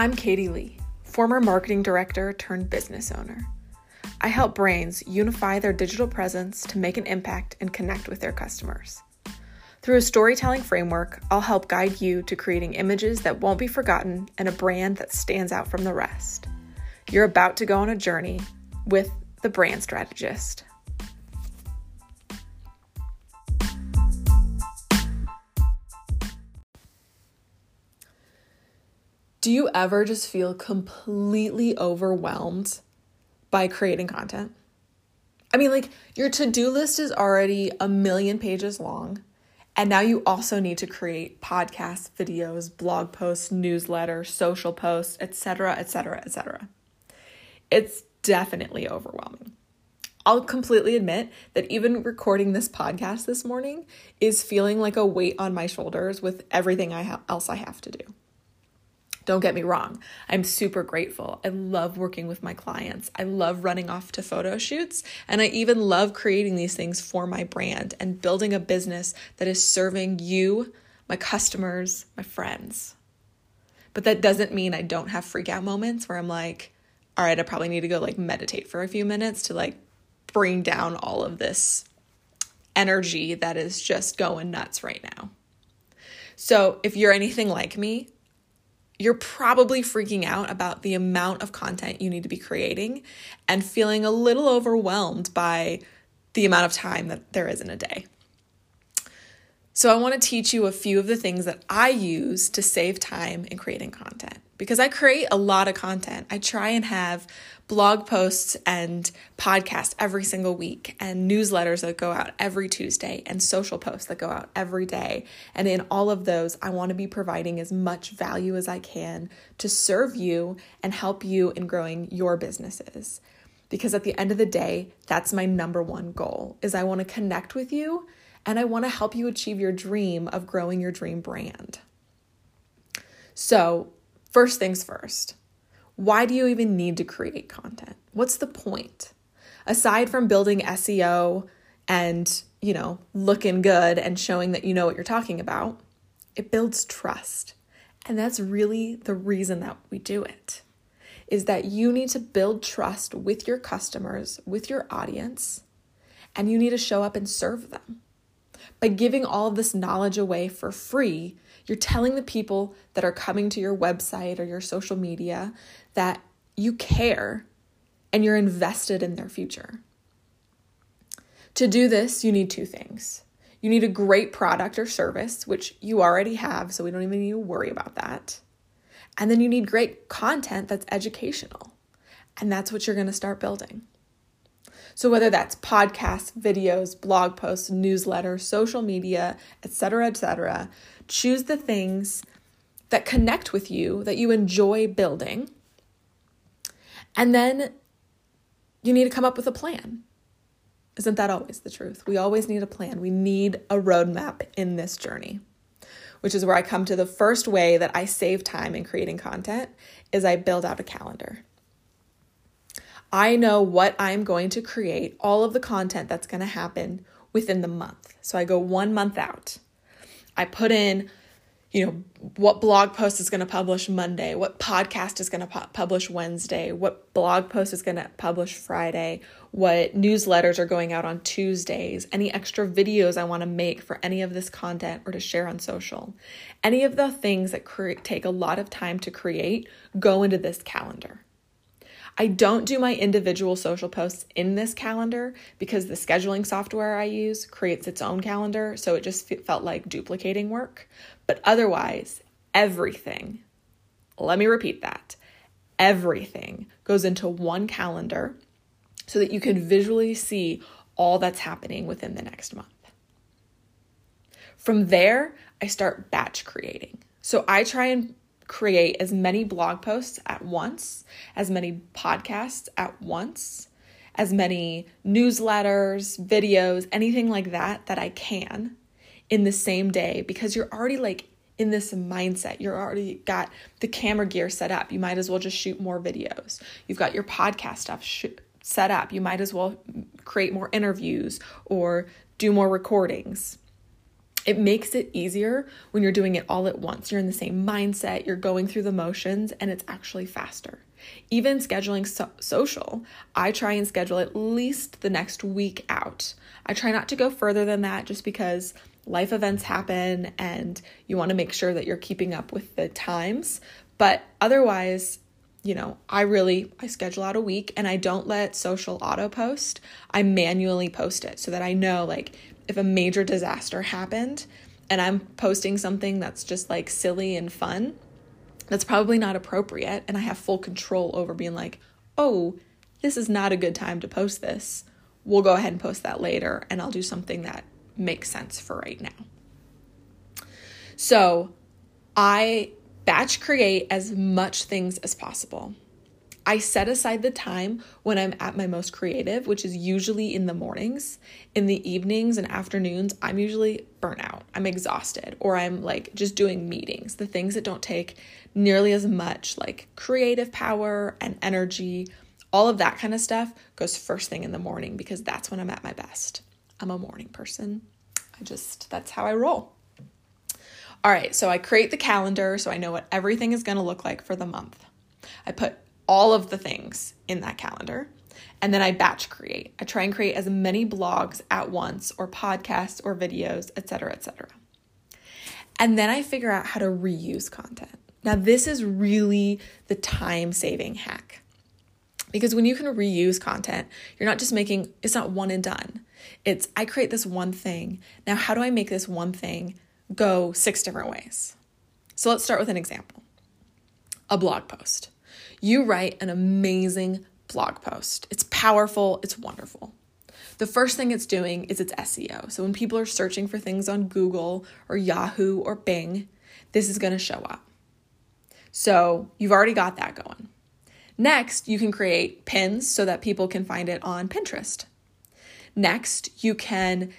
I'm Katie Leigh, former marketing director turned business owner. I help brands unify their digital presence to make an impact and connect with their customers. Through a storytelling framework, I'll help guide you to creating images that won't be forgotten and a brand that stands out from the rest. You're about to go on a journey with the brand strategist. Do you ever just feel completely overwhelmed by creating content? I mean, like, your to do list is already a million pages long, and now you also need to create podcasts, videos, blog posts, newsletters, social posts, etc., etc., etc. It's definitely overwhelming. I'll completely admit that even recording this podcast this morning is feeling like a weight on my shoulders with everything I ha- else I have to do. Don't get me wrong, I'm super grateful. I love working with my clients. I love running off to photo shoots, and I even love creating these things for my brand and building a business that is serving you, my customers, my friends. But that doesn't mean I don't have freak out moments where I'm like, all right, I probably need to go like meditate for a few minutes to like bring down all of this energy that is just going nuts right now. So, if you're anything like me, you're probably freaking out about the amount of content you need to be creating and feeling a little overwhelmed by the amount of time that there is in a day. So, I want to teach you a few of the things that I use to save time in creating content because I create a lot of content. I try and have blog posts and podcasts every single week, and newsletters that go out every Tuesday, and social posts that go out every day. And in all of those, I want to be providing as much value as I can to serve you and help you in growing your businesses. Because at the end of the day, that's my number one goal is I want to connect with you and I want to help you achieve your dream of growing your dream brand. So, first things first, why do you even need to create content? What's the point? Aside from building SEO and, you know, looking good and showing that you know what you're talking about, it builds trust. And that's really the reason that we do it. Is that you need to build trust with your customers, with your audience, and you need to show up and serve them. By giving all of this knowledge away for free, you're telling the people that are coming to your website or your social media that you care and you're invested in their future. To do this, you need two things. You need a great product or service, which you already have, so we don't even need to worry about that. And then you need great content that's educational. And that's what you're going to start building. So whether that's podcasts, videos, blog posts, newsletters, social media, etc., etc., choose the things that connect with you, that you enjoy building. And then you need to come up with a plan. Isn't that always the truth? We always need a plan. We need a roadmap in this journey, which is where I come to the first way that I save time in creating content is I build out a calendar. I know what I'm going to create, all of the content that's going to happen within the month. So I go one month out. I put in, you know, what blog post is going to publish Monday, what podcast is going to pu- publish Wednesday, what blog post is going to publish Friday, what newsletters are going out on Tuesdays, any extra videos I want to make for any of this content or to share on social. Any of the things that cre- take a lot of time to create go into this calendar. I don't do my individual social posts in this calendar because the scheduling software I use creates its own calendar, so it just felt like duplicating work. But otherwise, everything, let me repeat that everything goes into one calendar so that you can visually see all that's happening within the next month. From there, I start batch creating. So I try and create as many blog posts at once, as many podcasts at once, as many newsletters, videos, anything like that that I can in the same day because you're already like in this mindset. You're already got the camera gear set up. You might as well just shoot more videos. You've got your podcast stuff sh- set up. You might as well create more interviews or do more recordings It makes it easier when you're doing it all at once. You're in the same mindset, you're going through the motions, and it's actually faster. Even scheduling so- social, I try and schedule at least the next week out. I try not to go further than that just because life events happen and you want to make sure that you're keeping up with the times. But otherwise, you know, I really I schedule out a week and I don't let social auto post. I manually post it so that I know like if a major disaster happened and I'm posting something that's just like silly and fun, that's probably not appropriate and I have full control over being like, "Oh, this is not a good time to post this. We'll go ahead and post that later and I'll do something that makes sense for right now." So, I batch create as much things as possible. I set aside the time when I'm at my most creative, which is usually in the mornings. In the evenings and afternoons, I'm usually burnt out. I'm exhausted, or I'm like just doing meetings, the things that don't take nearly as much like creative power and energy. All of that kind of stuff goes first thing in the morning because that's when I'm at my best. I'm a morning person. I just, that's how I roll. All right, so I create the calendar so I know what everything is going to look like for the month. I put all of the things in that calendar and then I batch create. I try and create as many blogs at once or podcasts or videos, etc., etc. And then I figure out how to reuse content. Now, this is really the time saving hack. Because when you can reuse content, you're not just making it's not one and done. It's I create this one thing. Now, how do I make this one thing go six different ways. So let's start with an example a blog post. You write an amazing blog post, it's powerful, it's wonderful. The first thing it's doing is its SEO. So when people are searching for things on Google or Yahoo or Bing, this is going to show up. So you've already got that going. Next, you can create pins so that people can find it on Pinterest. Next, you can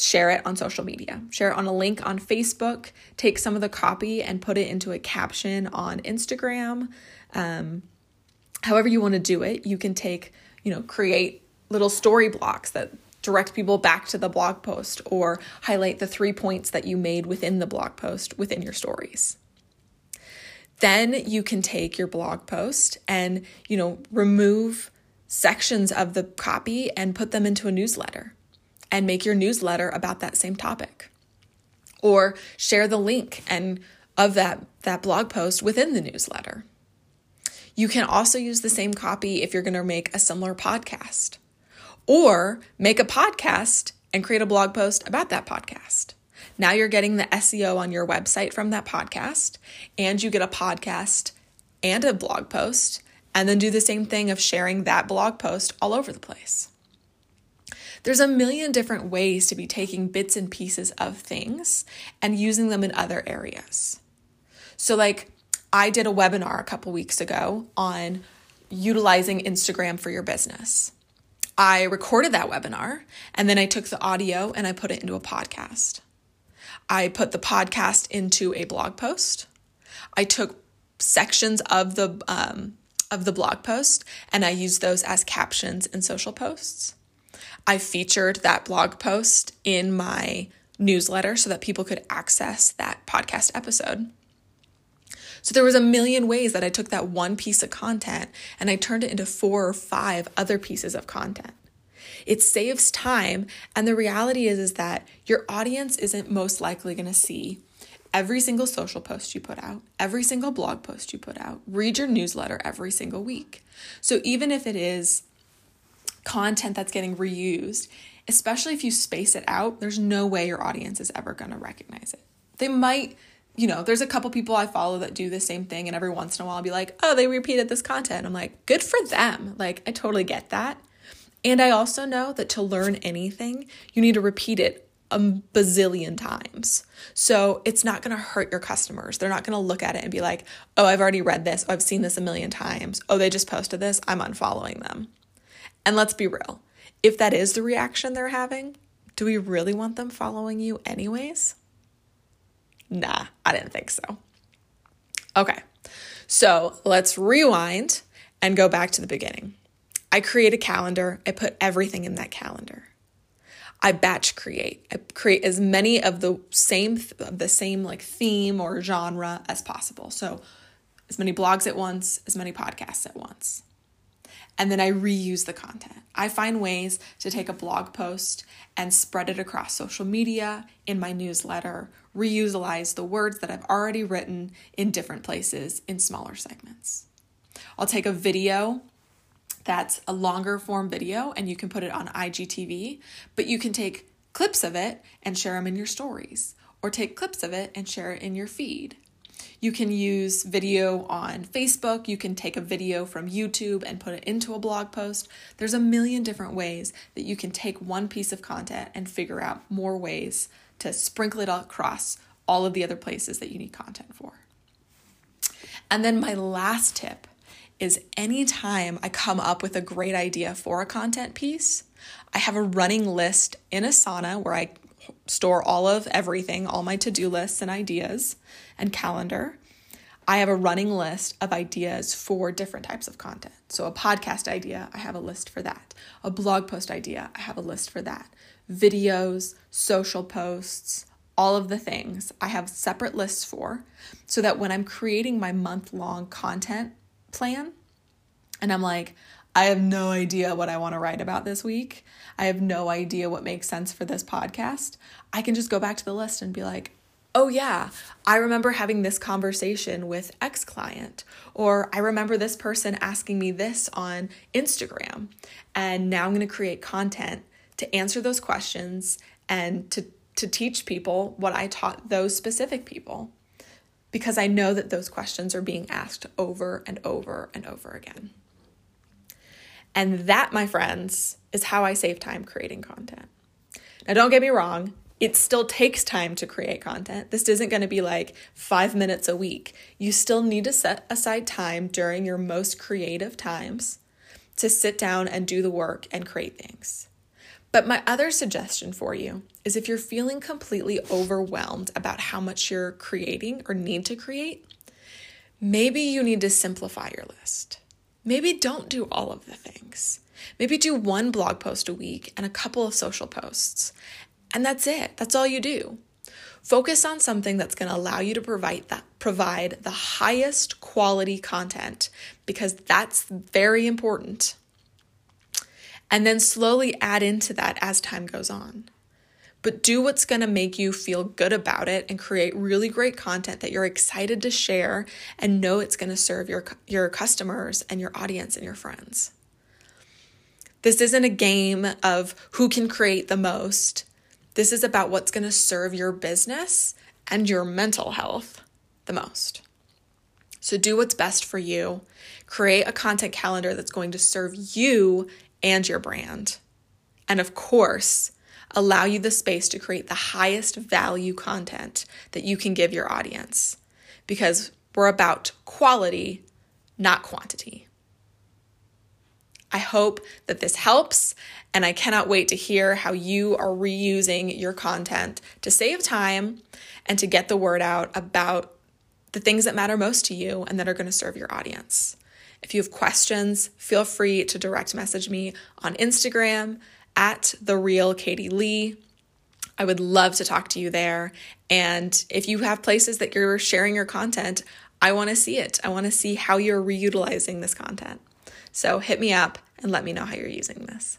share it on social media. Share it on a link on Facebook. Take some of the copy and put it into a caption on Instagram. Um, however, you want to do it, you can take, you know, create little story blocks that direct people back to the blog post or highlight the three points that you made within the blog post within your stories. Then you can take your blog post and, you know, remove sections of the copy and put them into a newsletter and make your newsletter about that same topic. Or share the link and of that, that blog post within the newsletter. You can also use the same copy if you're going to make a similar podcast. Or make a podcast and create a blog post about that podcast. Now you're getting the SEO on your website from that podcast, and you get a podcast and a blog post, and then do the same thing of sharing that blog post all over the place. There's a million different ways to be taking bits and pieces of things and using them in other areas. So, like, I did a webinar a couple weeks ago on utilizing Instagram for your business. I recorded that webinar and then I took the audio and I put it into a podcast. I put the podcast into a blog post. I took sections of the um, of the blog post and I used those as captions in social posts. I featured that blog post in my newsletter so that people could access that podcast episode. So there was a million ways that I took that one piece of content and I turned it into four or five other pieces of content. It saves time and the reality is is that your audience isn't most likely going to see every single social post you put out, every single blog post you put out, read your newsletter every single week. So even if it is content that's getting reused, especially if you space it out, there's no way your audience is ever going to recognize it. They might, you know, there's a couple people I follow that do the same thing, and every once in a while I'll be like, oh, they repeated this content. I'm like, good for them. Like, I totally get that. And I also know that to learn anything, you need to repeat it a bazillion times. So it's not going to hurt your customers. They're not going to look at it and be like, oh, I've already read this. Oh, I've seen this a million times. Oh, they just posted this. I'm unfollowing them. And let's be real if that is the reaction they're having, do we really want them following you anyways? Nah, I didn't think so. Okay, so let's rewind and go back to the beginning. I create a calendar, I put everything in that calendar. I batch create. I create as many of the same the same like theme or genre as possible. So as many blogs at once, as many podcasts at once. And then I reuse the content. I find ways to take a blog post and spread it across social media, in my newsletter, reutilize the words that I've already written in different places in smaller segments. I'll take a video that's a longer form video and you can put it on IGTV, but you can take clips of it and share them in your stories, or take clips of it and share it in your feed. You can use video on Facebook. You can take a video from YouTube and put it into a blog post. There's a million different ways that you can take one piece of content and figure out more ways to sprinkle it across all of the other places that you need content for. And then my last tip is anytime I come up with a great idea for a content piece, I have a running list in Asana where I store all of everything, all my to do lists and ideas and calendar. I have a running list of ideas for different types of content. So, a podcast idea, I have a list for that. A blog post idea, I have a list for that. Videos, social posts, all of the things I have separate lists for so that when I'm creating my month long content plan and I'm like, I have no idea what I want to write about this week. I have no idea what makes sense for this podcast. I can just go back to the list and be like, oh, yeah, I remember having this conversation with X client, or I remember this person asking me this on Instagram. And now I'm going to create content to answer those questions and to, to teach people what I taught those specific people because I know that those questions are being asked over and over and over again. And that, my friends, is how I save time creating content. Now, don't get me wrong, it still takes time to create content. This isn't going to be like five minutes a week. You still need to set aside time during your most creative times to sit down and do the work and create things. But my other suggestion for you is if you're feeling completely overwhelmed about how much you're creating or need to create, maybe you need to simplify your list. Maybe don't do all of the things. Maybe do one blog post a week and a couple of social posts. And that's it. That's all you do. Focus on something that's going to allow you to provide that provide the highest quality content because that's very important and then slowly add into that as time goes on. But do what's going to make you feel good about it and create really great content that you're excited to share and know it's going to serve your, your customers and your audience and your friends. This isn't a game of who can create the most. This is about what's going to serve your business and your mental health the most. So do what's best for you. Create a content calendar that's going to serve you and your brand. And of course, allow you the space to create the highest value content that you can give your audience because we're about quality, not quantity. I hope that this helps, and I cannot wait to hear how you are reusing your content to save time and to get the word out about the things that matter most to you and that are going to serve your audience. If you have questions, feel free to direct message me on Instagram at the real Katie Leigh. I would love to talk to you there. And if you have places that you're sharing your content, I want to see it. I want to see how you're reutilizing this content. So hit me up and let me know how you're using this.